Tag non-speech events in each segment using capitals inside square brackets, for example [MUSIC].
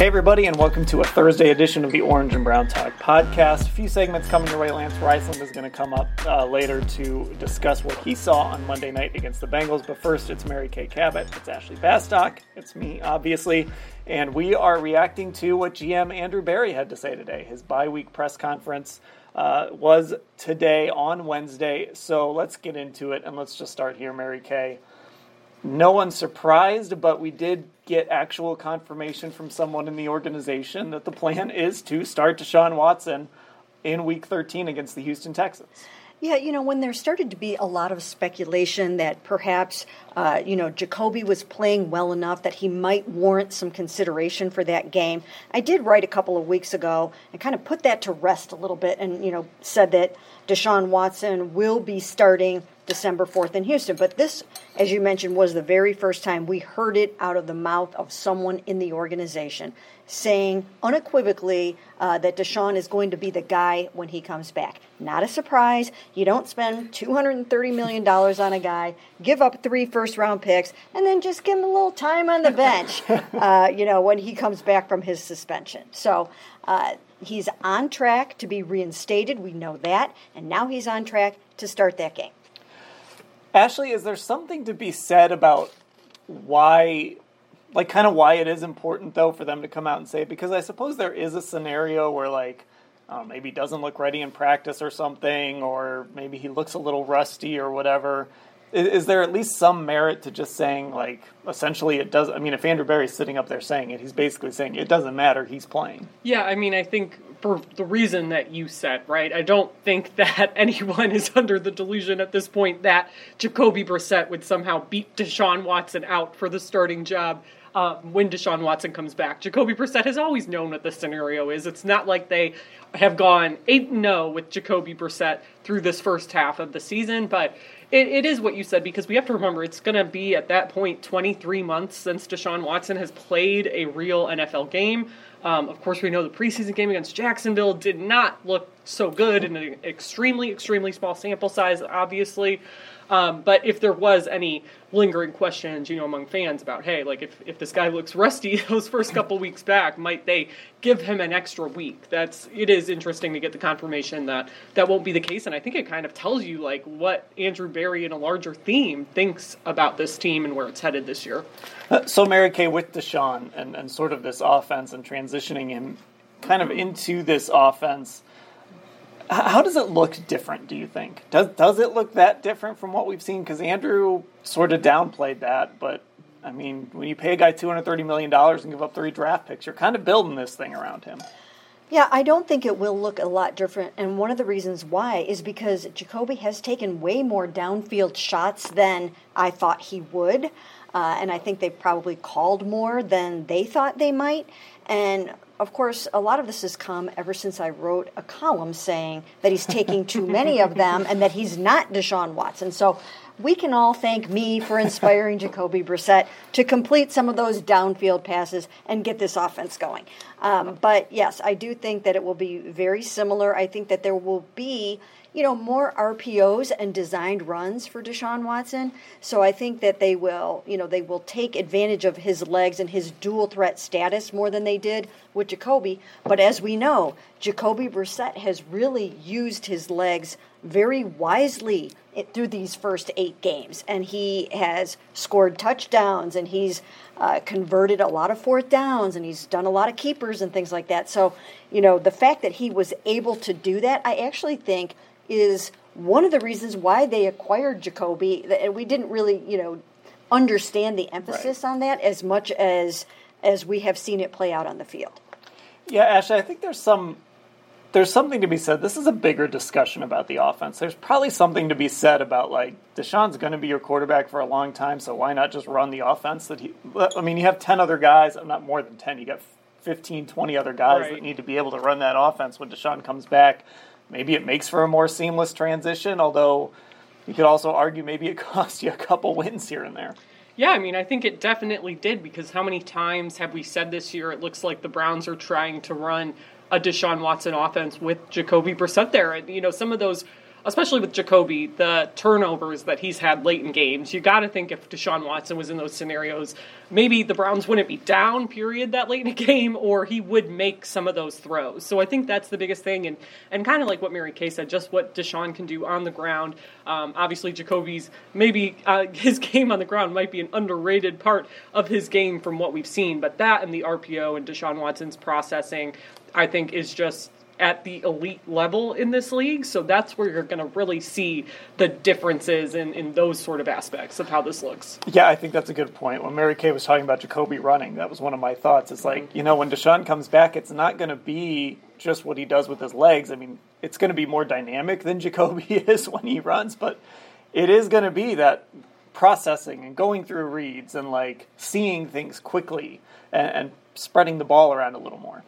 Hey, everybody, and welcome to a Thursday edition of the Orange and Brown Talk podcast. A few segments coming your way. Lance Reisland is going to come up uh, later to discuss what he saw on Monday night against the Bengals. But first, it's Mary Kay Cabot, it's Ashley Bastock, it's me, obviously, and we are reacting to what GM Andrew Berry had to say today. His bye week press conference uh, was today on Wednesday. So let's get into it, and let's just start here, Mary Kay no one's surprised, but we did get actual confirmation from someone in the organization that the plan [LAUGHS] is to start Deshaun Watson in week 13 against the Houston Texans. Yeah, you know, when there started to be a lot of speculation that perhaps, uh, you know, Jacoby was playing well enough that he might warrant some consideration for that game, I did write a couple of weeks ago and kind of put that to rest a little bit and, you know, said that Deshaun Watson will be starting December 4th in Houston. But this, as you mentioned, was the very first time we heard it out of the mouth of someone in the organization saying unequivocally uh, that Deshaun is going to be the guy when he comes back. Not a surprise. You don't spend $230 million on a guy, give up three first round picks, and then just give him a little time on the bench, [LAUGHS] uh, you know, when he comes back from his suspension. So, uh, He's on track to be reinstated. We know that. And now he's on track to start that game. Ashley, is there something to be said about why, like, kind of why it is important, though, for them to come out and say it? Because I suppose there is a scenario where, like, uh, maybe he doesn't look ready in practice or something, or maybe he looks a little rusty or whatever. Is, there at least some merit to just saying, like, essentially it does? I mean, if Andrew Berry's sitting up there saying it, he's basically saying it doesn't matter, he's playing. Yeah, I mean, I think for the reason that you said, right? I don't think [LAUGHS] that anyone is under the delusion at this point that Jacoby Brissett would somehow beat Deshaun Watson out for the starting job uh, when Deshaun Watson comes back. Jacoby Brissett has always known what the scenario is. It's not like they have gone 8 0 with Jacoby Brissett through this first half of the season, but it, it is what you said because we have to remember it's going to be at that point 23 months since Deshaun Watson has played a real NFL game. Um, of course, we know the preseason game against Jacksonville did not look so good in an extremely, extremely small sample size, obviously. Um, but if there was any lingering questions, you know, among fans about, hey, like if, if this guy looks rusty [LAUGHS] those first couple weeks back, might they give him an extra week? That's it is interesting to get the confirmation that that won't be the case, and I think it kind of tells you like what Andrew Berry in a larger theme thinks about this team and where it's headed this year. Uh, so Mary Kay with Deshaun and, and sort of this offense and transitioning him kind of into this offense how does it look different? Do you think does does it look that different from what we've seen? Because Andrew sort of downplayed that, but I mean, when you pay a guy two hundred thirty million dollars and give up three draft picks, you're kind of building this thing around him. Yeah, I don't think it will look a lot different. And one of the reasons why is because Jacoby has taken way more downfield shots than I thought he would. Uh, and I think they probably called more than they thought they might. And of course, a lot of this has come ever since I wrote a column saying that he's taking too many of them and that he's not Deshaun Watson. So we can all thank me for inspiring Jacoby Brissett to complete some of those downfield passes and get this offense going. Um, but yes, I do think that it will be very similar. I think that there will be you know, more RPOs and designed runs for Deshaun Watson. So I think that they will, you know, they will take advantage of his legs and his dual threat status more than they did with Jacoby. But as we know, Jacoby Brissett has really used his legs very wisely through these first eight games, and he has scored touchdowns and he's uh, converted a lot of fourth downs and he's done a lot of keepers and things like that. So, you know, the fact that he was able to do that, I actually think is one of the reasons why they acquired Jacoby. And we didn't really, you know, understand the emphasis right. on that as much as as we have seen it play out on the field. Yeah, Ashley, I think there's some there's something to be said. This is a bigger discussion about the offense. There's probably something to be said about like Deshaun's going to be your quarterback for a long time, so why not just run the offense that he? I mean, you have ten other guys, I'm not more than ten. You got 15, 20 other guys right. that need to be able to run that offense when Deshaun comes back. Maybe it makes for a more seamless transition, although you could also argue maybe it [LAUGHS] cost you a couple wins here and there. Yeah, I mean, I think it definitely did because how many times have we said this year it looks like the Browns are trying to run a Deshaun Watson offense with Jacoby Brissett there. And, you know, some of those, especially with Jacoby, the turnovers that he's had late in games, you got to think if Deshaun Watson was in those scenarios, maybe the Browns wouldn't be down, period, that late in a game, or he would make some of those throws. So I think that's the biggest thing. And, and kind of like what Mary Kay said, just what Deshaun can do on the ground. Um, obviously, Jacoby's maybe uh, [LAUGHS] his game on the ground might be an underrated part of his game from what we've seen, but that and the RPO and Deshaun Watson's processing, I think is just at the elite level in this league. So that's where you're going to really see the differences in, in those sort of aspects of how this looks. Yeah, I think that's a good point. When Mary Kay was talking about Jacoby running, that was one of my thoughts. It's like, mm-hmm. you know, when Deshaun comes back, it's not going to be just what he does with his legs. I mean, it's going to be more dynamic than [LAUGHS] Jacoby is when he runs, but it is going to be that processing and going through reads and like seeing things quickly and, and spreading the ball around a little more.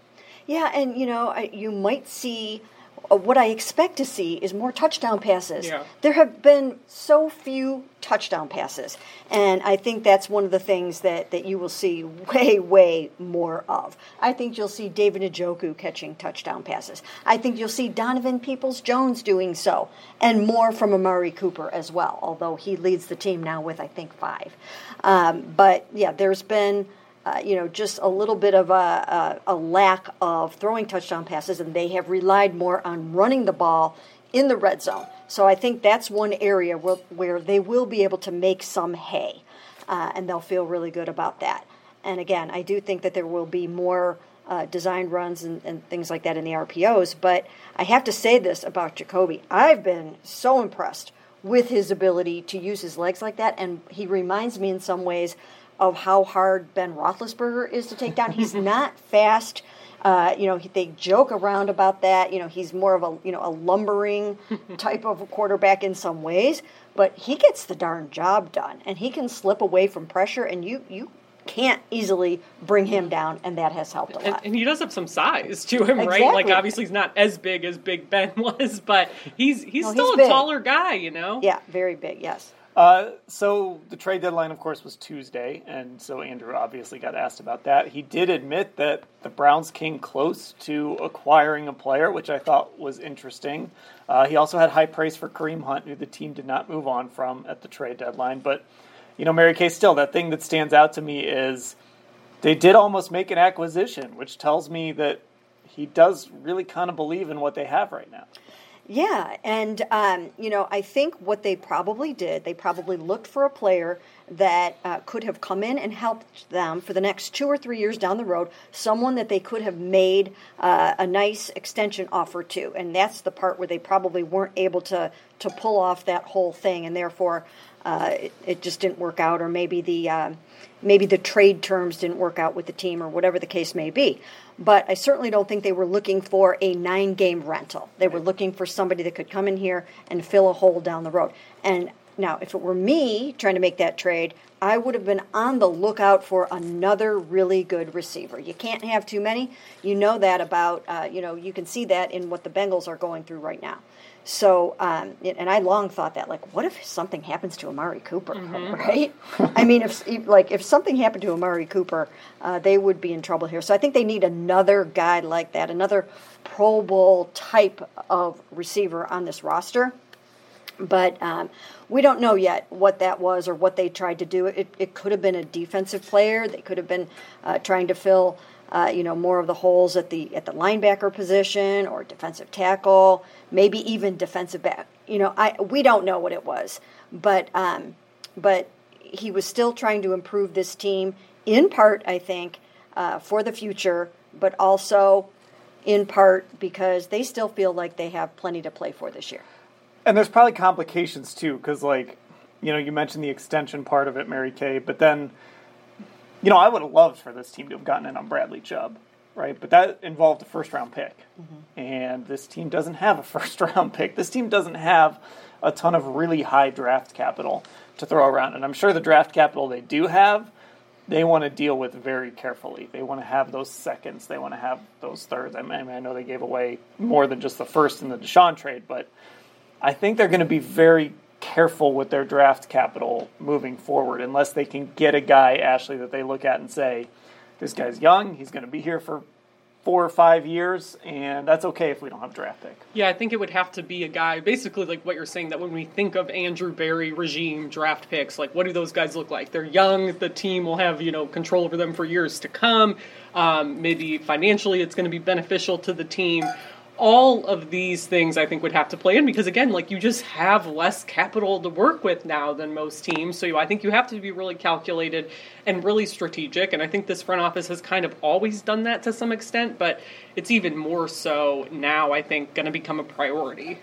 Yeah, and you know, I, you might see uh, what I expect to see is more touchdown passes. Yeah. There have been so few touchdown passes, and I think that's one of the things that, that you will see [LAUGHS] way, way more of. I think you'll see David Njoku catching touchdown passes. I think you'll see Donovan Peoples Jones doing so, and more from Amari Cooper as well, although he leads the team now with, I think, five. Um, but yeah, there's been uh, you know, just a little bit of a, a, a, lack of throwing touchdown passes, and they have relied more on running the ball in the red zone. So I think that's one area where, where they will be able to make some hay, uh, and they'll feel really good about that. And again, I do think that there will be more uh, design runs and, and things like that in the RPOs, but I have to say this about Jacoby. I've been so impressed with his ability to use his legs like that, and he reminds me in some ways of how hard Ben Roethlisberger is to take down. He's [LAUGHS] not fast. Uh, you know, they joke around about that. You know, he's more of a you know a lumbering [LAUGHS] type of quarterback in some ways, but he gets the darn job done, and he can slip away from pressure, and you you can't easily bring him down, and that has helped a lot. And, and he does have some size to him, exactly. right? Like obviously he's not as big as Big Ben [LAUGHS] was, but he's he's no, still he's a taller guy, you know. Yeah, very big. Yes. Uh, so the trade deadline, of course, was Tuesday, and so Andrew obviously got asked about that. He did admit that the Browns came close to acquiring a player, which I thought was interesting. Uh, he also had high praise for Kareem Hunt, who the team did not move on from at the trade deadline. But you know, Mary Kay, still that thing that stands out to me is they did almost make an acquisition, which tells me that he does really kind of believe in what they have right now. Yeah, and um, you know, I think what they probably did, they probably looked for a player that uh, could have come in and helped them for the next two or three years down the road, someone that they could have made uh, a nice extension offer to, and that's the part where they probably weren't able to to pull off that whole thing, and therefore uh, it, it, just didn't work out, or maybe the uh, maybe the trade terms didn't work out with the team, or whatever the case may be but I certainly don't think they were looking for a nine game rental. They were looking for somebody that could come in here and fill a hole down the road. And now, if it were me trying to make that trade, I would have been on the lookout for another really good receiver. You can't have too many. You know that about, uh, you know, you can see that in what the Bengals are going through right now. So, um, and I long thought that, like, what if something happens to Amari Cooper, mm-hmm. [LAUGHS] right? I mean, if like if something happened to Amari Cooper, uh, they would be in trouble here. So I think they need another guy like that, another Pro Bowl type of receiver on this roster. But um, we don't know yet what that was or what they tried to do. It, it could have been a defensive player. They could have been uh, trying to fill uh, you know, more of the holes at the at the linebacker position or defensive tackle, maybe even defensive back. You know, I we don't know what it was, but um, but he was still trying to improve this team in part, I think, uh, for the future, but also in part because they still feel like they have plenty to play for this year. And there's probably complications too, because like, you know, you mentioned the extension part of it, Mary Kay, but then you know, I would have loved for this team to have gotten in on Bradley Chubb. right? But that involved a first round pick. Mm-hmm. And this team doesn't have a [LAUGHS] first round pick. This team doesn't have a ton of really high draft capital to throw around. And I'm sure the draft capital they do have, they want to deal with very carefully. They want to have those seconds, they want to have those thirds. I mean, I know they gave away more than just the first in the Deshaun trade, but I think they're going to be very careful with their draft capital moving forward unless they can get a guy, Ashley, that they look at and say, this guy's young, he's going to be here for four or five years, and that's okay if we don't have draft pick. Yeah, I think it would have to be a guy, basically like what you're saying, that when we think of Andrew Berry regime draft picks, like what do those guys look like? They're young, the team will have, you know, control over them for years to come. Um, maybe financially it's going to be beneficial to the team all of these things I think would have to play in because again, like you just have less capital to work with now than most teams. So I think you have to be really calculated and really strategic. And I think this front office has kind of always done that to some extent, but it's even more so now. I think going to become a priority.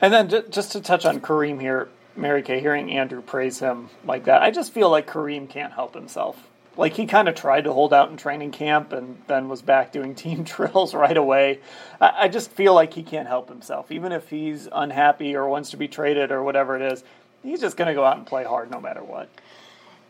And then just to touch on Kareem here, Mary Kay, hearing Andrew praise him like that, I just feel like Kareem can't help himself like he kind of tried to hold out in training camp and then was back doing [LAUGHS] team drills right away. I, I, just feel like he can't help himself. Even if he's unhappy or wants to be traded or whatever it is, he's just going to go out and play hard no matter what.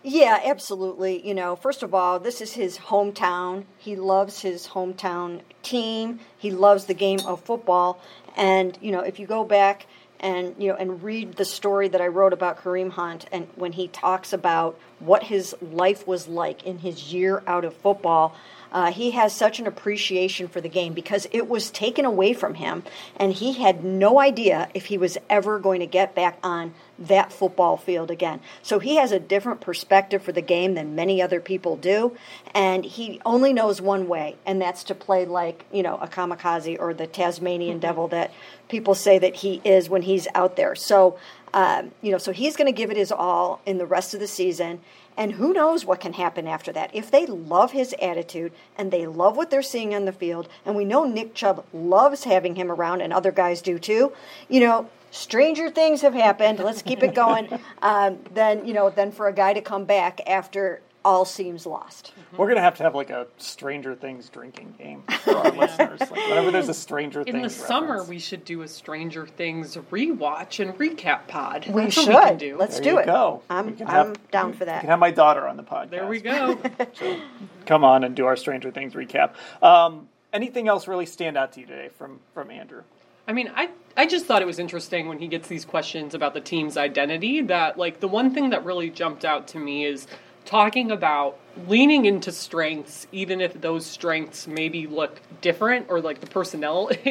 Yeah, absolutely. You know, first of all, this is his hometown. He loves his hometown team. He loves the game of football. And, you know, if you go back and you know and read the story that I wrote about Kareem Hunt and when he talks about what his life was like in his year out of football uh, he has such an appreciation for the game because it was taken away from him and he had no idea if he was ever going to get back on that football field again. So he has a different perspective for the game than many other people do. And he only knows one way, and that's to play like, you know, a kamikaze or the Tasmanian mm-hmm. devil that people say that he is when he's out there. So, um, you know, so he's going to give it his all in the rest of the season. And who knows what can happen after that. If they love his attitude and they love what they're seeing on the field, and we know Nick Chubb loves having him around, and other guys do too, you know, stranger things have happened. Let's keep it going. [LAUGHS] Um, then you know, then for a guy to come back after all seems lost. We're gonna have to have like a Stranger Things drinking game for our [LAUGHS] listeners. Like whenever there's a Stranger Things. In the reference. summer, we should do a Stranger Things rewatch and recap pod. We That's should. we can do. Let's There do you it. go. I'm, I'm have- down for You that. can have my daughter on the podcast. There we go. [LAUGHS] So come on and do our Stranger Things recap. Um, anything else really stand out to you today from from Andrew? I mean, I I just thought it was interesting when he gets these questions about the team's identity that like the one thing that really jumped out to me is talking about leaning into strengths even if those strengths maybe look different or like the personnel [LAUGHS]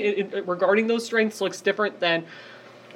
regarding those strengths looks different than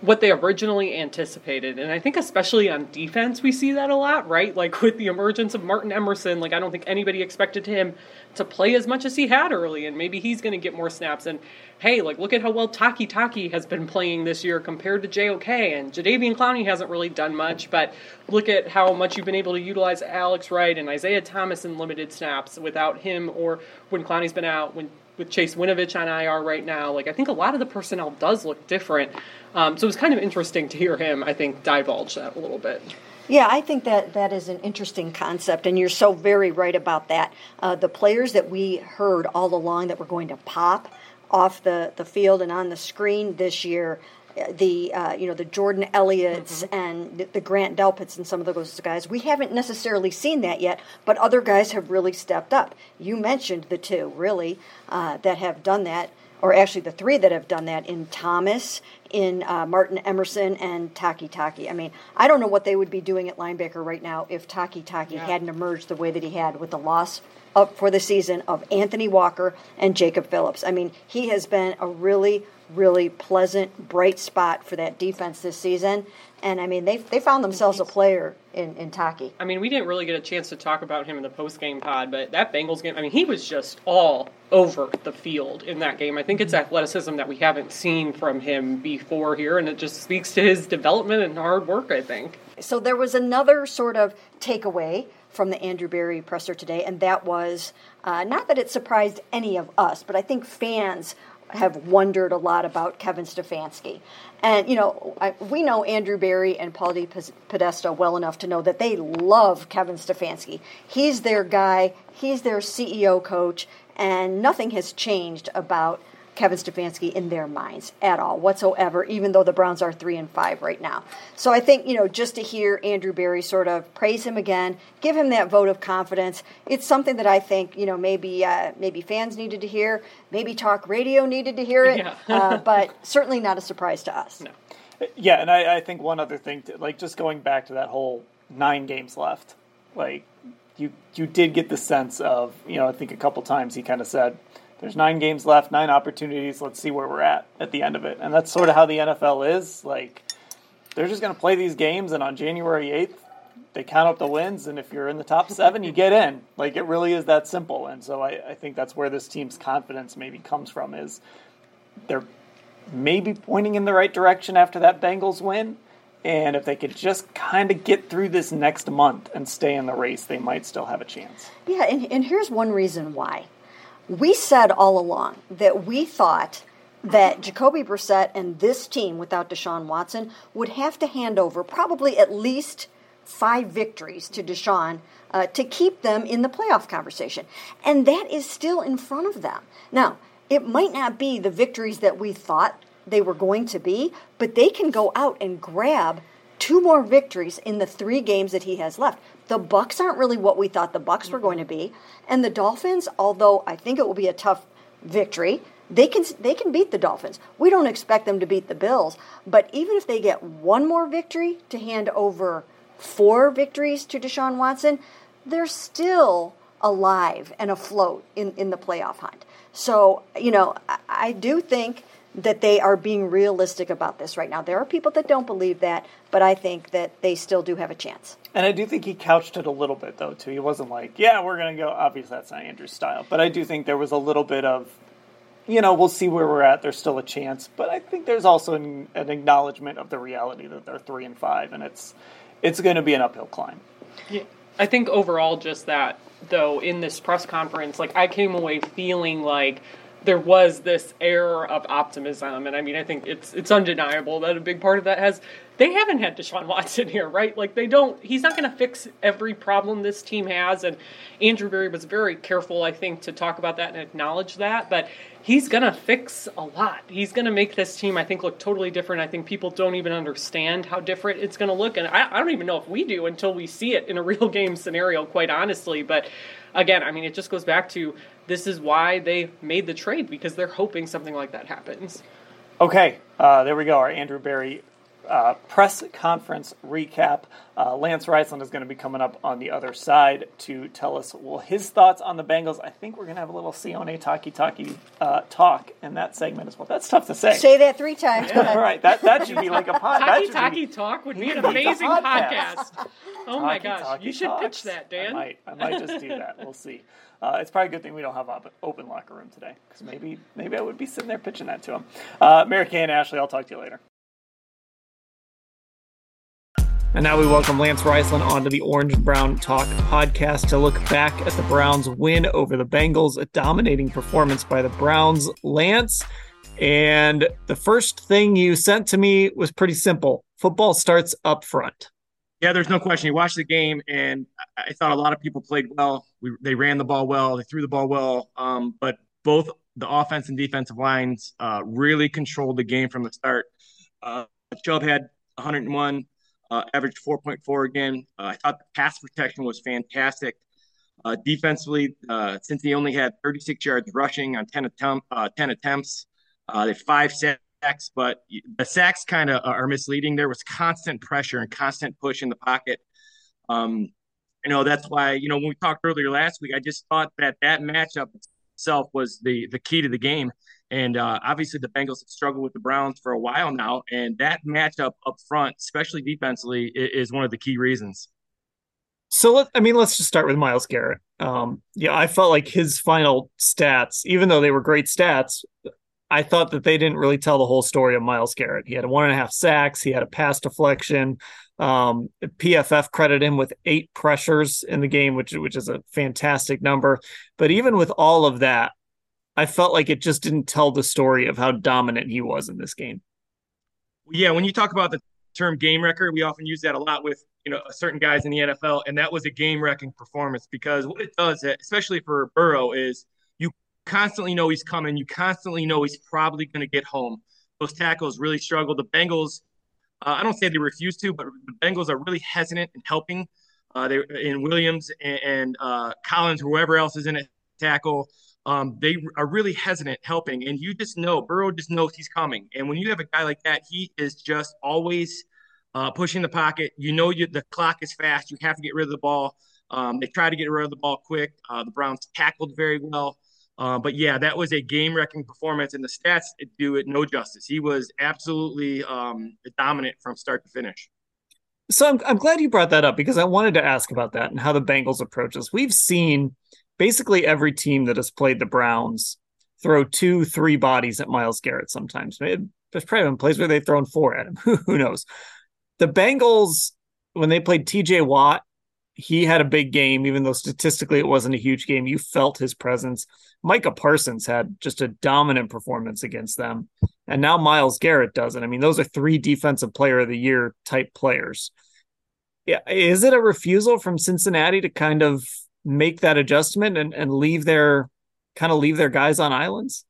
what they originally anticipated. And I think especially on defense we see that a lot, right? Like with the emergence of Martin Emerson, like I don't think anybody expected him to play as much as he had early and maybe he's going to get more snaps and hey, like look at how well Takitaki has been playing this year compared to JOK and Jadeveon Clowney hasn't really done much, but look at how much you've been able to utilize Alex Wright and Isaiah Thomas in limited snaps without him or when Clowney's been out when with Chase Winovich on IR right now. Like I think a lot of the personnel does look different. Um, so it was kind of interesting to hear him, I think, divulge that a little bit. Yeah, I think that that is an interesting concept, and you're so very right about that. Uh, the players that we heard all along that were going to pop off the, the field and on the screen this year, the uh, you know the Jordan Elliott's mm-hmm. and the, the, Grant Delpits and some of those guys. We haven't necessarily seen that yet, but other guys have really stepped up. You mentioned the two really uh, that have done that or actually the three that have done that in Thomas, in uh, Martin Emerson, and Takitaki. I mean, I don't know what they would be doing at linebacker right now if Takitaki yeah. hadn't emerged the way that he had with the loss up for the season of Anthony Walker and Jacob Phillips. I mean, he has been a really, really pleasant, bright spot for that defense this season. And I mean, they they found themselves a player in, in Taki. I mean, we didn't really get a chance to talk about him in the post game pod, but that Bengals game, I mean, he was just all over the field in that game. I think it's mm-hmm. athleticism that we haven't seen from him before here, and it just speaks to his development and hard work, I think. So there was another sort of takeaway from the Andrew Berry presser today, and that was uh, not that it surprised any of us, but I think fans have wondered a lot about Kevin Stefanski. And, you know, I, we know Andrew Berry and Paul D. Podesta well enough to know that they love Kevin Stefanski. He's their guy, he's their CEO coach, and nothing has changed about Kevin Stefanski in their minds at all whatsoever, even though the Browns are three and five right now. So I think, you know, just to hear Andrew Berry sort of praise him again, give him that vote of confidence, it's something that I think, you know, maybe uh, maybe fans needed to hear, maybe talk radio needed to hear it, yeah. uh, [LAUGHS] but certainly not a surprise to us. No. Yeah, and I, I think one other thing, to, like just going back to that whole nine games left, like you you did get the sense of, you know, I think a couple times he kind of said, there's nine games left, nine opportunities. Let's see where we're at at the end of it. And that's sort of how the NFL is. Like, they're just going to play these games, and on January 8th, they count up the wins. And if you're in the top seven, you get in. Like, it really is that simple. And so I, I think that's where this team's confidence maybe comes from is they're maybe pointing in the right direction after that Bengals win. And if they could just kind of get through this next month and stay in the race, they might still have a chance. Yeah, and, and here's one reason why we said all along that we thought that Jacoby Brissett and this team without Deshaun Watson would have to hand over probably at least five victories to Deshaun uh, to keep them in the playoff conversation. And that is still in front of them. Now, it might not be the victories that we thought they were going to be, but they can go out and grab two more victories in the three games that he has left. The Bucs aren't really what we thought the Bucs were going to be, and the Dolphins, although I think it will be a tough victory, they can they can beat the Dolphins. We don't expect them to beat the Bills, but even if they get one more victory to hand over four victories to Deshaun Watson, they're still alive and afloat in, in the playoff hunt. So, you know, I, I do think that they are being realistic about this right now. There are people that don't believe that, but I think that they still do have a chance. And I do think he couched it a little bit, though, too. He wasn't like, yeah, we're going to go. Obviously, that's not Andrew's style. But I do think there was a little bit of, you know, we'll see where we're at. There's still a chance. But I think there's also an, an acknowledgement of the reality that they're three and five, and it's it's going to be an uphill climb. Yeah. I think overall, just that, though, in this press conference, like, I came away feeling like there was this air of optimism, and I mean, I think it's it's undeniable that a big part of that has they haven't had Deshaun Watson [LAUGHS] here, right? Like they don't. He's not going to fix every problem this team has, and Andrew Berry was very careful, I think, to talk about that and acknowledge that. But he's going to fix a lot. He's going to make this team, I think, look totally different. I think people don't even understand how different it's going to look, and I, I don't even know if we do until we see it in a [LAUGHS] real game scenario, quite honestly. But again, I mean, it just goes back to this is why they made the trade because they're hoping something like that happens. Okay, uh, there we go. Our Andrew Berry uh, press conference recap. Uh, Lance Reisland is going to be coming up on the other side to tell us well his thoughts on the Bengals. I think we're going to have a little Sione Takitaki uh, talk in that segment as well. That's tough to say. Say that three times. Yeah, right. That that should be like a podcast. Taki Taki Talk would be an amazing podcast. podcast. Oh my gosh, you should talks. pitch that, Dan. I might. I might just do that. We'll see. Uh, it's probably a good thing we don't have an open locker room today because maybe maybe I would be sitting there pitching that to him. Uh, Mary Kay and Ashley, I'll talk to you later. And now we welcome Lance Reisland onto the Orange and Brown Talk podcast to look back at the Browns' win over the Bengals, a dominating performance by the Browns. Lance, and the first thing you sent to me was pretty simple football starts up front. Yeah, there's no question. You watch the game, and I thought a lot of people played well. We, they ran the ball well, they threw the ball well, um, but both the offense and defensive lines uh, really controlled the game from the start. Uh, Chubb had 101 uh, averaged 4.4 again. Uh, I thought the pass protection was fantastic. Uh, defensively, uh, since he only had 36 yards rushing on 10, attempt, uh, 10 attempts, they five sacks, but the sacks kind of are misleading. There was constant pressure and constant push in the pocket. Um, you know, that's why, you know, when we talked earlier last week, I just thought that that matchup itself was the the key to the game. And uh, obviously, the Bengals have struggled with the Browns for a while now, and that matchup up front, especially defensively, is one of the key reasons. So let I mean, let's just start with Myles Garrett. Um, yeah, I felt like his final stats, even though they were great stats, I thought that they didn't really tell the whole story of Myles Garrett. He had one and a half sacks, he had a pass deflection. Um, PFF credited him with eight pressures in the game, which which is a fantastic number. But even with all of that, I felt like it just didn't tell the story of how dominant he was in this game. Yeah, when you talk about the term game wrecker, we often use that a lot with you know certain guys in the NFL, and that was a game wrecking performance because what it does, especially for Burrow, is constantly know he's coming. You constantly know he's probably going to get home. Those tackles really struggle. The Bengals, uh, I don't say they refuse to, but the Bengals are really hesitant in helping. Uh, they in Williams and, and uh, Collins, whoever else is in a tackle. Um, they are really hesitant helping, and you just know Burrow just knows he's coming. And when you have a guy like that, he is just always uh, pushing the pocket. You know, you, the clock is fast. You have to get rid of the ball. Um, they try to get rid of the ball quick. Uh, the Browns tackled very well. Uh, but yeah, that was a game wrecking performance, and the stats do it no justice. He was absolutely um, dominant from start to finish. So I'm, I'm glad you brought that up because I wanted to ask about that and how the Bengals approach this. We've seen basically every team that has played the Browns throw two, three bodies at Myles Garrett sometimes. There's probably been plays where they've thrown four at him. [LAUGHS] Who knows? The Bengals, when they played TJ Watt, he had a big game, even though statistically it wasn't a huge game. You felt his presence. Micah Parsons had just a dominant performance against them. And now Myles Garrett doesn't. I mean, those are three defensive player of the year type players. Yeah. Is it a refusal from Cincinnati to kind of make that adjustment and, and leave their kind of leave their guys on islands?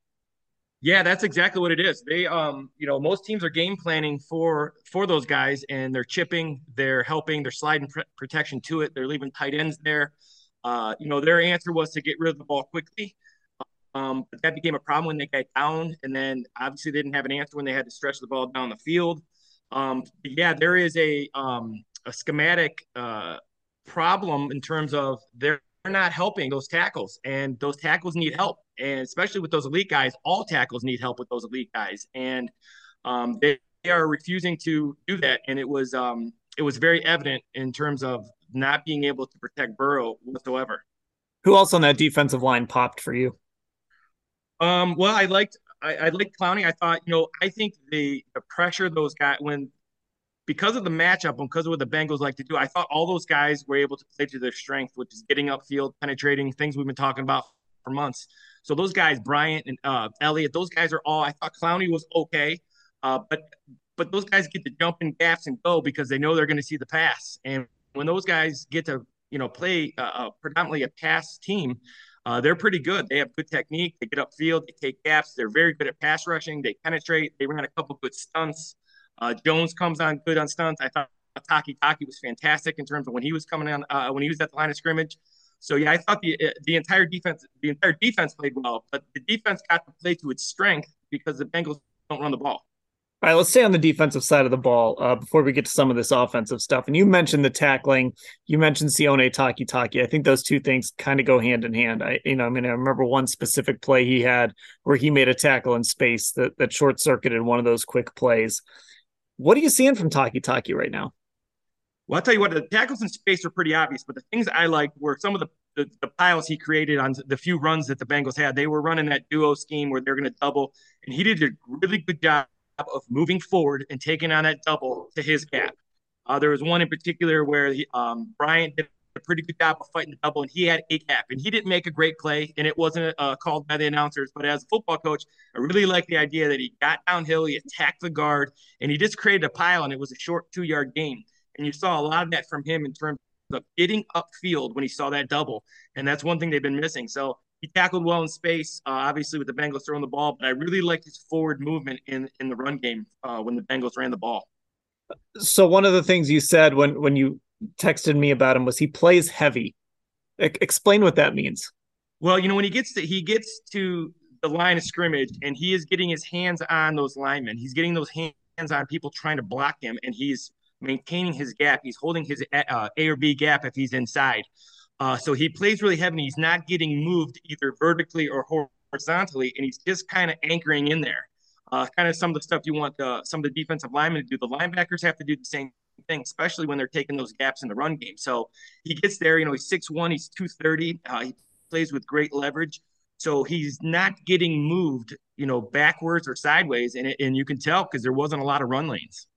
Yeah, that's exactly what it is. They, um, you know, most teams are game planning for for those guys, and they're chipping, they're helping, they're sliding pr- protection to it, they're leaving tight ends there. Uh, you know, their answer was to get rid of the ball quickly. Um, but that became a problem when they got down, and then obviously they didn't have an answer when they had to stretch the ball down the field. Um, yeah, there is a um, a schematic uh, problem in terms of they're not helping those tackles, and those tackles need help and especially with those elite guys, all tackles need help with those elite guys, and um, they, they, are refusing to do that. And it was um, it was very evident in terms of not being able to protect Burrow whatsoever. Who else on that defensive line popped for you? Um, well, I liked I, I liked Clowney. I thought, you know, I think the the pressure those guys when because of the matchup and because of what the Bengals like to do, I thought all those guys were able to play to their strength, which is getting upfield, penetrating, things we've been talking about for months. So those guys, Bryant and uh, Elliott, those guys are all. I thought Clowney was okay, uh, but but those guys get to jump in gaps and go because they know they're going to see the pass. And when those guys get to you know play uh, predominantly a pass team, uh, they're pretty good. They have good technique. They get upfield. They take gaps. They're very good at pass rushing. They penetrate. They ran a couple good stunts. Uh, Jones comes on good on stunts. I thought Takitaki was fantastic in terms of when he was coming on uh, when he was at the line of scrimmage. So yeah, I thought the uh, the entire defense the entire defense played well, but the defense got to play to its strength because the Bengals don't run the ball. All right, let's stay on the defensive side of the ball uh, before we get to some of this offensive stuff. And you mentioned the tackling. You mentioned Sione Takitaki. I think those two things kind of go hand in hand. I, you know, I mean, I remember one specific play he had where he made a tackle in space that that short circuited one of those quick plays. What are you seeing from Takitaki right now? Well, I'll tell you what, the tackles in space are pretty obvious, but the things I liked were some of the, the, the piles he created on the few runs that the Bengals had. They were running that duo scheme where they're going to double, and he did a really good job of moving forward and taking on that double to his gap. Uh, there was one in particular where he, um, Bryant did a pretty good job of fighting the double, and he had a gap, and he didn't make a great play, and it wasn't uh, called by the announcers. But as a football coach, I really like the idea that he got downhill, he attacked the guard, and he just created a pile, and it was a short two-yard gain. And you saw a lot of that from him in terms of getting upfield when he saw that double. And that's one thing they've been missing. So he tackled well in space, uh, obviously with the Bengals throwing the ball, but I really liked his forward movement in in the run game uh, when the Bengals ran the ball. So one of the things you said when when you texted me about him was he plays heavy. Explain what that means. Well, you know when he gets to he gets to the line of scrimmage and he is getting his hands on those linemen. He's getting those hands on people trying to block him, and he's maintaining his gap. He's holding his uh, A or B gap if he's inside. Uh, so he plays really heavy. He's not getting moved either vertically or horizontally, and he's just kind of anchoring in there. Uh, kind of some of the stuff you want the, some of the defensive linemen to do. The linebackers have to do the same thing, especially when they're taking those gaps in the run game. So he gets there. You know, he's six one. He's two thirty. Uh, he plays with great leverage. So he's not getting moved, you know, backwards or sideways, and and you can tell because there wasn't a lot of run lanes.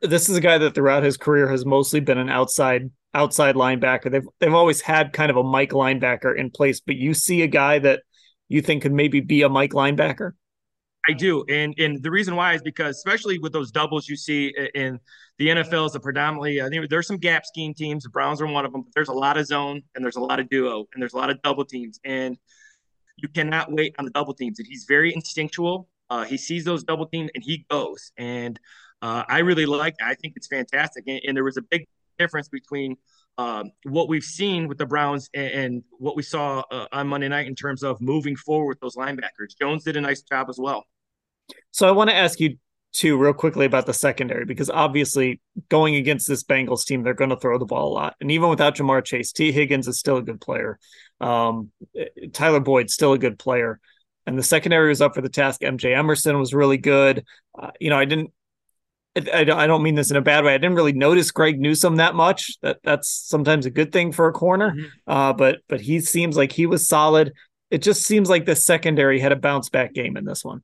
This is a guy that throughout his career has mostly been an outside outside linebacker. They've they've always had kind of a Mike linebacker in place, but you see a guy that you think could maybe be a Mike linebacker. I do, and and the reason why is because especially with those doubles you see in the NFL is a predominantly. I think there's some gap scheme teams. The Browns are one of them. But there's a lot of zone and there's a lot of duo and there's a lot of double teams. And you cannot wait on the double teams. And he's very instinctual. Uh, he sees those double teams and he goes. And uh, I really like. I think it's fantastic. And, and there was a big difference between um, what we've seen with the Browns and, and what we saw uh, on Monday night in terms of moving forward with those linebackers. Jones did a nice job as well. So I want to ask you too, real quickly about the secondary, because obviously going against this Bengals team, they're going to throw the ball a lot. And even without Ja'Marr Chase, Tee Higgins is still a good player. Um, Tyler Boyd still a good player. And the secondary was up for the task. MJ Emerson was really good. Uh, you know, I didn't I, I don't mean this in a bad way. I didn't really notice Greg Newsome that much. That that's sometimes a good thing for a corner. Mm-hmm. Uh, but but he seems like he was solid. It just seems like the secondary had a bounce back game in this one.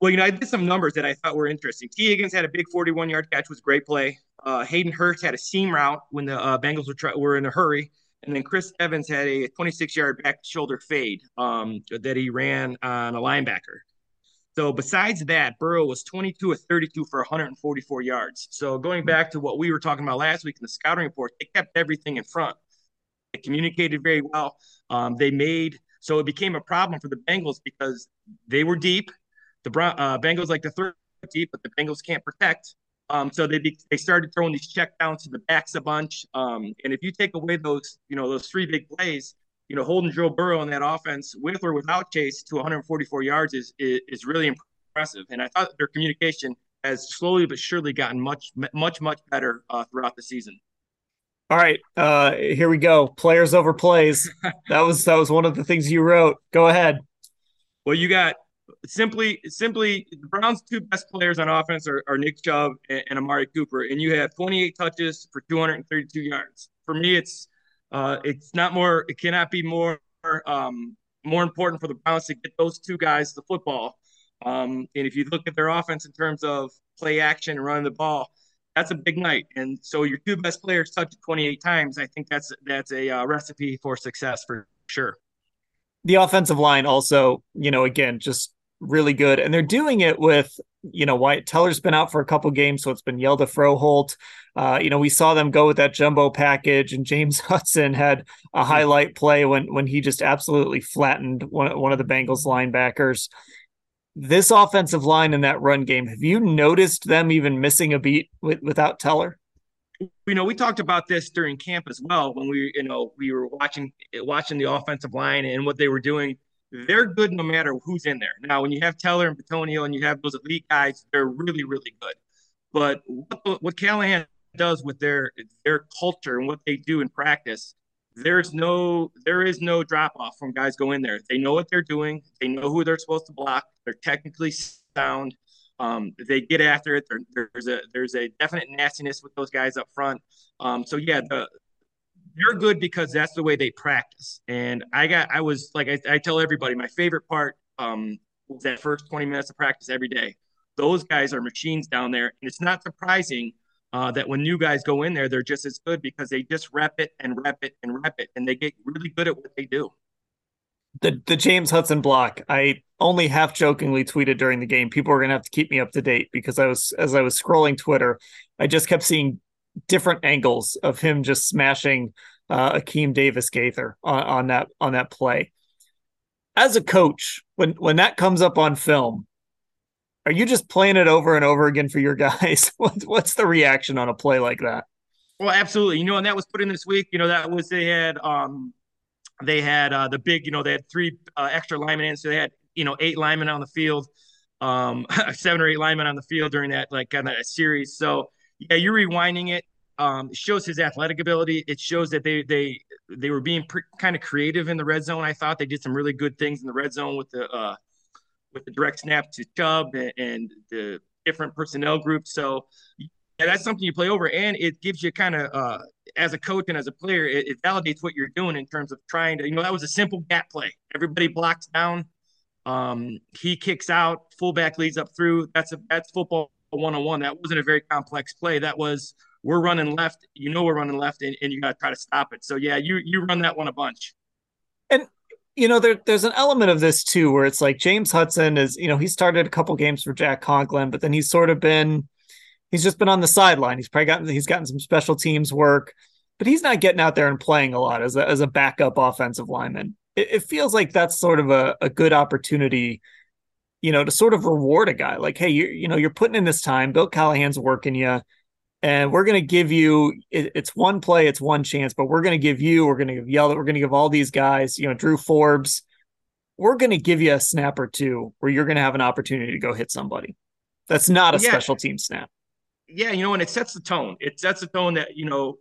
Well, you know, I did some numbers that I thought were interesting. Tee Higgins had a big 41 yard catch, was great play. Uh, Hayden Hurst had a seam route when the uh, Bengals were try- were in a hurry, and then Chris Evans had a 26 yard back shoulder fade um, that he ran on a linebacker. So besides that, Burrow was 22 of 32 for 144 yards. So going back to what we were talking about last week in the scouting report, they kept everything in front. They communicated very well. Um, they made so it became a problem for the Bengals because they were deep. The uh, Bengals like to throw deep, but the Bengals can't protect. Um, so they be, they started throwing these check downs to the backs a bunch. Um, and if you take away those, you know, those three big plays, you know, holding Joe Burrow in that offense with or without Chase to 144 yards is, is, is really impressive. And I thought their communication has slowly but surely gotten much, much, much better uh, throughout the season. All right, uh, here we go. Players over plays. [LAUGHS] that was that was one of the things you wrote. Go ahead. Well, you got simply simply the Browns' two best players on offense are, are Nick Chubb and, and Amari Cooper, and you have 28 touches for 232 yards. For me, it's uh, it's not more. It cannot be more um, more important for the Browns to get those two guys the football. Um, and if you look at their offense in terms of play action and running the ball, that's a big night. And so your two best players touch 28 times. I think that's that's a uh, recipe for success for sure. The offensive line also, you know, again, just really good. And they're doing it with, you know, Wyatt Teller's been out for a couple games, so it's been Hjalte Froholdt. Uh, you know, we saw them go with that jumbo package, and James [LAUGHS] Hudson had a hmm. highlight play when when he just absolutely flattened one, one of the Bengals linebackers. This offensive line in that run game, have you noticed them even missing a beat with, without Teller? You know, we talked about this during camp as well when we, you know, we were watching watching the offensive line and what they were doing they're good no matter who's in there. Now, when you have Teller and Bitonio and you have those elite guys, they're really, really good. But what, what Callahan does with their their culture and what they do in practice, there's no there is no drop off from guys go in there. They know what they're doing. They know who they're supposed to block. They're technically sound. Um, they get after it. There, there's a there's a definite nastiness with those guys up front. Um, so yeah, the they're good because that's the way they practice. And I got, I was like, I, I tell everybody, my favorite part um, was that first 20 minutes of practice every day. Those guys are machines down there. And it's not surprising uh, that when new guys go in there, they're just as good because they just rep it and rep it and rep it. And they get really good at what they do. The, the James Hudson block, I only half jokingly tweeted during the game. People going to have to keep me up to date because I was, as I was scrolling Twitter, I just kept seeing different angles of him just smashing uh, Akeem Davis Gaither on, on that on that play. As a coach, when when that comes up on film, are you just playing it over and over again for your [LAUGHS] guys? what's the reaction on a play like that? Well, absolutely. You know, and that was put in this week. You know, that was they had um they had uh the big, you know, they had three uh, extra linemen in, so they had you know eight linemen on the field, um [LAUGHS] seven or eight linemen on the field during that like kind of a series. So yeah, you're rewinding it. Um, it shows his athletic ability. It shows that they they they were being pre- kind of creative in the red zone. I thought they did some really good things in the red zone with the uh, with the direct snap to Chubb and, and the different personnel groups. So yeah, that's something you play over, and it gives you kind of uh, as a coach and as a player, it, it, validates what you're doing in terms of trying to. You know, that was a simple gap play. Everybody blocks down. Um, he kicks out. Fullback leads up through. That's a that's football one on one. That wasn't a very complex play. That was we're running left. You know we're running left, and, and you got to try to stop it. So yeah, you you run that one a bunch. And you know there, there's an element of this too, where it's like James Hudson is you know he started a couple games for Jack Conklin, but then he's sort of been he's just been on the sideline. He's probably gotten he's gotten some special teams work, but he's not getting out there and playing a lot as a as a backup offensive lineman. it, it feels like that's sort of a, a good opportunity, you know, to sort of reward a guy. Like, hey, you you know, you're putting in this time. Bill Callahan's working you, and we're going to give you. It, it's one play, it's one chance, but we're going to give you. We're going to give Yeldon. We're going to give all these guys. You know, Drew Forbes. We're going to give you a snap or two where you're going to have an opportunity to go hit somebody. That's not a yeah. special team snap. Yeah, you know, and it sets the tone. It sets the tone that you know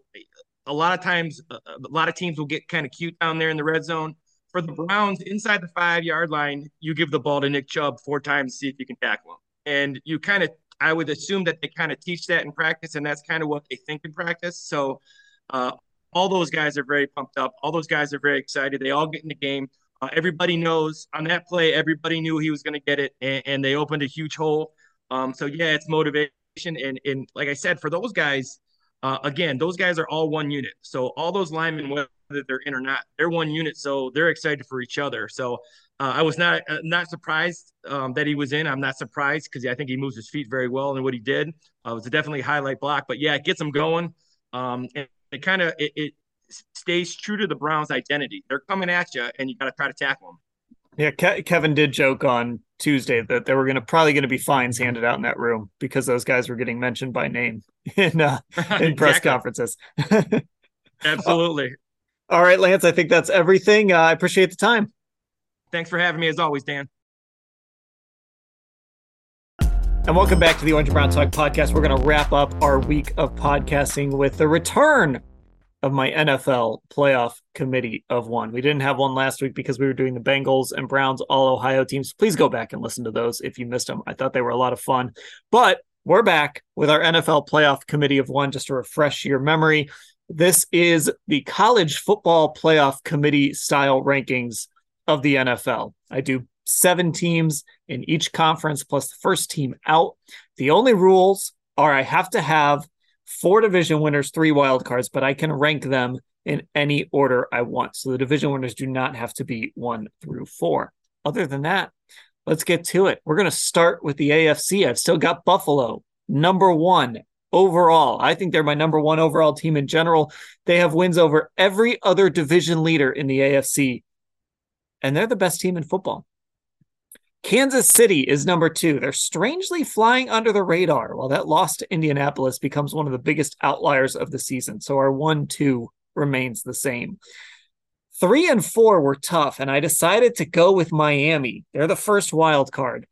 a lot of times a lot of teams will get kind of cute down there in the red zone for the Browns inside the five yard line, you give the ball to Nick Chubb four times, see if you can tackle him. And you kind of, I would assume that they kind of teach that in practice, and that's kind of what they think in practice. So, uh, all those guys are very pumped up. All those guys are very excited. They all get in the game. Uh, everybody knows on that play, everybody knew he was going to get it, and, and, they opened a huge hole. Um, so, yeah, it's motivation. And, and like I said, for those guys, uh, again, those guys are all one unit. So, all those linemen, whether they're in or not. They're one unit, so they're excited for each other. So uh, I was not uh, not surprised um, that he was in. I'm not surprised because I think he moves his feet very well and what he did uh, was a definitely highlight block. But yeah, it gets him going. Um, and it kind of it, it, stays true to the Browns' identity. They're coming at you, and you got to try to tackle them. Yeah, Ke- Kevin did joke on Tuesday that there were going to probably going to be fines handed out in that room because those guys were getting mentioned by name [LAUGHS] in uh, [LAUGHS] in press conferences. [LAUGHS] Absolutely. All right, Lance, I think that's everything. Uh, I appreciate the time. Thanks for having me as always, Dan. And welcome back to the Orange and Brown Talk podcast. We're going to wrap up our week of podcasting with the return of my NFL playoff committee of one. We didn't have one last week because we were doing the Bengals and Browns all Ohio teams. Please go back and listen to those if you missed them. I thought they were a lot of fun. But we're back with our NFL playoff committee of one just to refresh your memory. This is the college football playoff committee style rankings of the NFL. I do seven teams in each conference plus the first team out. The only rules are I have to have four division winners, three wild cards, but I can rank them in any order I want. So the division winners do not have to be one through four. Other than that, let's get to it. We're going to start with the AFC. I've still got Buffalo, number one overall. I think they're my number one overall team in general. They have wins over every other division leader in the AFC, and they're the best team in football. Kansas City is number two. They're strangely flying under the radar while that loss to Indianapolis becomes one of the biggest outliers of the season. So our one, two remains the same. Three and four were tough, and I decided to go with Miami. They're the first wild card.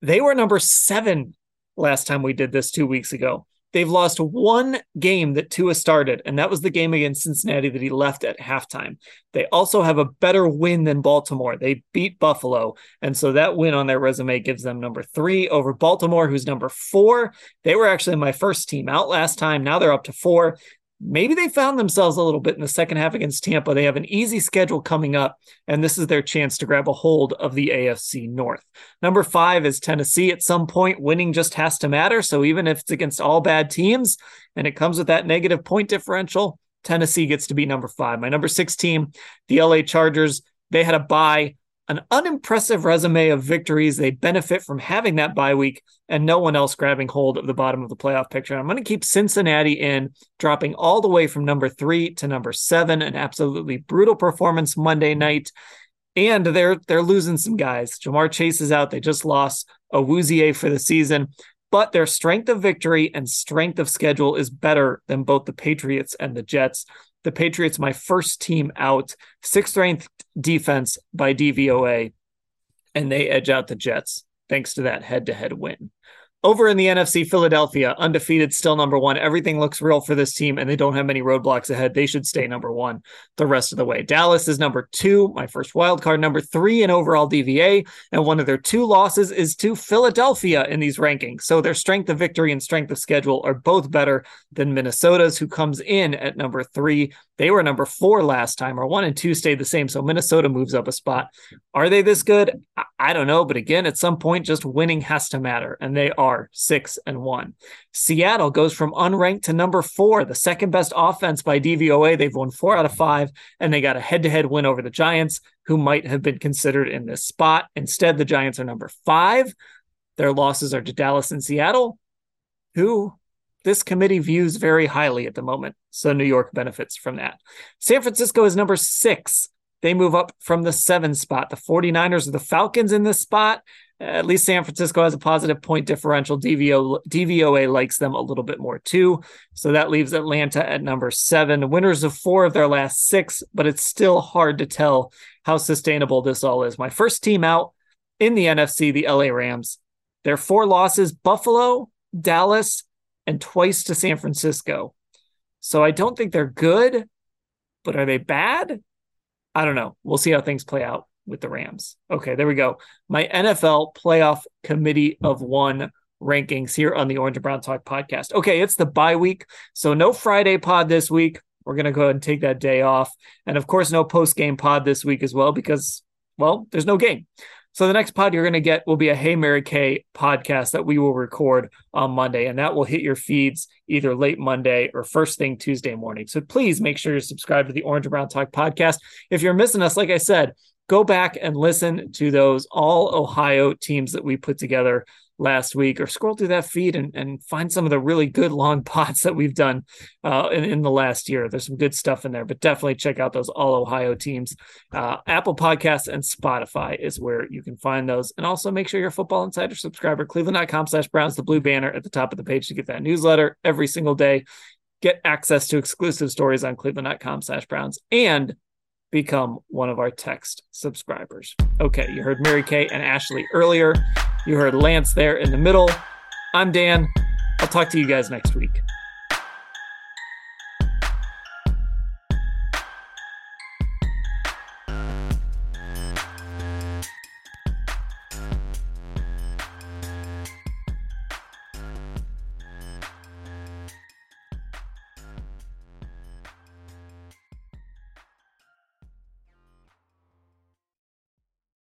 They were number seven last time we did this two weeks ago. They've lost one game that Tua started, and that was the game against Cincinnati that he left at halftime. They also have a better win than Baltimore. They beat Buffalo, and so that win on their resume gives them number three over Baltimore, who's number four. They were actually my first team out last time. Now they're up to four maybe they found themselves a little bit in the second half against Tampa. They have an easy schedule coming up, and this is their chance to grab a hold of the AFC North. Number five is Tennessee. At some point, winning just has to matter. So even if it's against all bad teams and it comes with that negative point differential, Tennessee gets to be number five. My number six team, the LA Chargers, they had a bye an unimpressive resume of victories. They benefit from having that bye week and no one else grabbing hold of the bottom of the playoff picture. I'm going to keep Cincinnati in, dropping all the way from number three to number seven. An absolutely brutal performance Monday night. And they're they're losing some guys. Ja'Marr Chase is out. They just lost a Awuzie for the season. But their strength of victory and strength of schedule is better than both the Patriots and the Jets the Patriots, my first team out, sixth ranked defense by DVOA, and they edge out the Jets thanks to that head to head win. Over in the NFC, Philadelphia, undefeated, still number one. Everything looks real for this team, and they don't have many roadblocks ahead. They should stay number one the rest of the way. Dallas is number two, my first wild card, number three in overall DVA, and one of their two losses is to Philadelphia in these rankings. So their strength of victory and strength of schedule are both better than Minnesota's, who comes in at number three. They were number four last time, or one and two stayed the same. So Minnesota moves up a spot. Are they this good? I don't know. But again, at some point, just winning has to matter. And they are six and one. Seattle goes from unranked to number four, the second best offense by DVOA. They've won four out of five, and they got a head to head win over the Giants, who might have been considered in this spot. Instead, the Giants are number five. Their losses are to Dallas and Seattle, who this committee views very highly at the moment. So New York benefits from that. San Francisco is number six. they move up from the seven spot. The 49ers are the Falcons in this spot. At least San Francisco has a positive point differential. DVO, DVOA likes them a little bit more too. So that leaves Atlanta at number seven. Winners of four of their last six, but it's still hard to tell how sustainable this all is. My first team out in the NFC, the LA Rams. Their four losses Buffalo, Dallas, and twice to San Francisco. So I don't think they're good, but are they bad? I don't know. We'll see how things play out with the Rams. Okay, there we go. My NFL playoff committee of one rankings here on the Orange and Brown Talk podcast. Okay, it's the bye week. So no Friday pod this week. We're going to go ahead and take that day off. And of course, no post game pod this week as well because, well, there's no game. So the next pod you're going to get will be a Hey Mary Kay podcast that we will record on Monday, and that will hit your feeds either late Monday or first thing Tuesday morning. So please make sure you're subscribed to the Orange and Brown Talk podcast. If you're missing us, like I said, go back and listen to those all Ohio teams that we put together last week or scroll through that feed and, and find some of the really good long [LAUGHS] pots that we've done uh, in, in, the last year. There's some good stuff in there, but definitely check out those all Ohio teams. Uh, Apple Podcasts and Spotify is where you can find those. And also make sure you're a Football Insider subscriber, cleveland.com slash Browns, the blue banner at the top of the page to get that newsletter every single day. Get access to exclusive stories on cleveland.com slash Browns and become one of our text subscribers. Okay, you heard Mary Kay and Ashley earlier. You heard Lance there in the middle. I'm Dan. I'll talk to you guys next week.